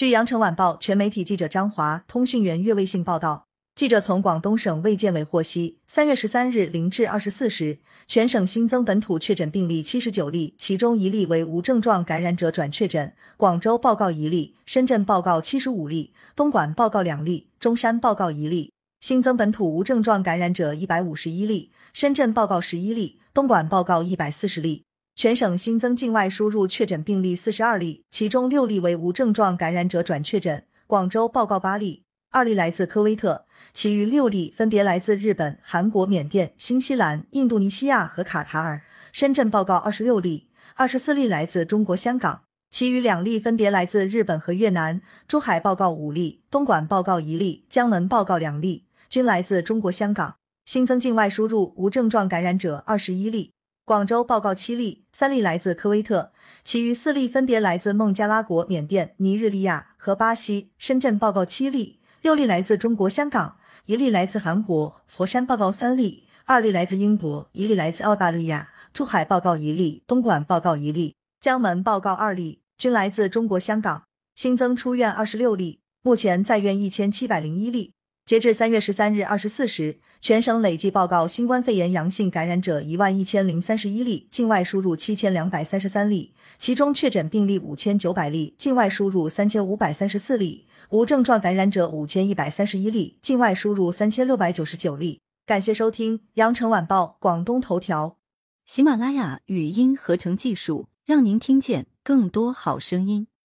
据羊城晚报全媒体记者张华、通讯员岳卫信报道，记者从广东省卫健委获悉，三月十三日零至二十四时，全省新增本土确诊病例七十九例，其中一例为无症状感染者转确诊。广州报告一例，深圳报告七十五例，东莞报告两例，中山报告一例。新增本土无症状感染者一百五十一例，深圳报告十一例，东莞报告一百四十例。全省新增境外输入确诊病例四十二例，其中六例为无症状感染者转确诊。广州报告八例，二例来自科威特，其余六例分别来自日本、韩国、缅甸、新西兰、印度尼西亚和卡塔尔。深圳报告二十六例，二十四例来自中国香港，其余两例分别来自日本和越南。珠海报告五例，东莞报告一例，江门报告两例。均来自中国香港，新增境外输入无症状感染者二十一例。广州报告七例，三例来自科威特，其余四例分别来自孟加拉国、缅甸、尼日利亚和巴西。深圳报告七例，六例来自中国香港，一例来自韩国。佛山报告三例，二例来自英国，一例来自澳大利亚。珠海报告一例，东莞报告一例，江门报告二例，均来自中国香港。新增出院二十六例，目前在院一千七百零一例。截至三月十三日二十四时，全省累计报告新冠肺炎阳性感染者一万一千零三十一例，境外输入七千两百三十三例，其中确诊病例五千九百例，境外输入三千五百三十四例；无症状感染者五千一百三十一例，境外输入三千六百九十九例。感谢收听羊城晚报广东头条，喜马拉雅语音合成技术，让您听见更多好声音。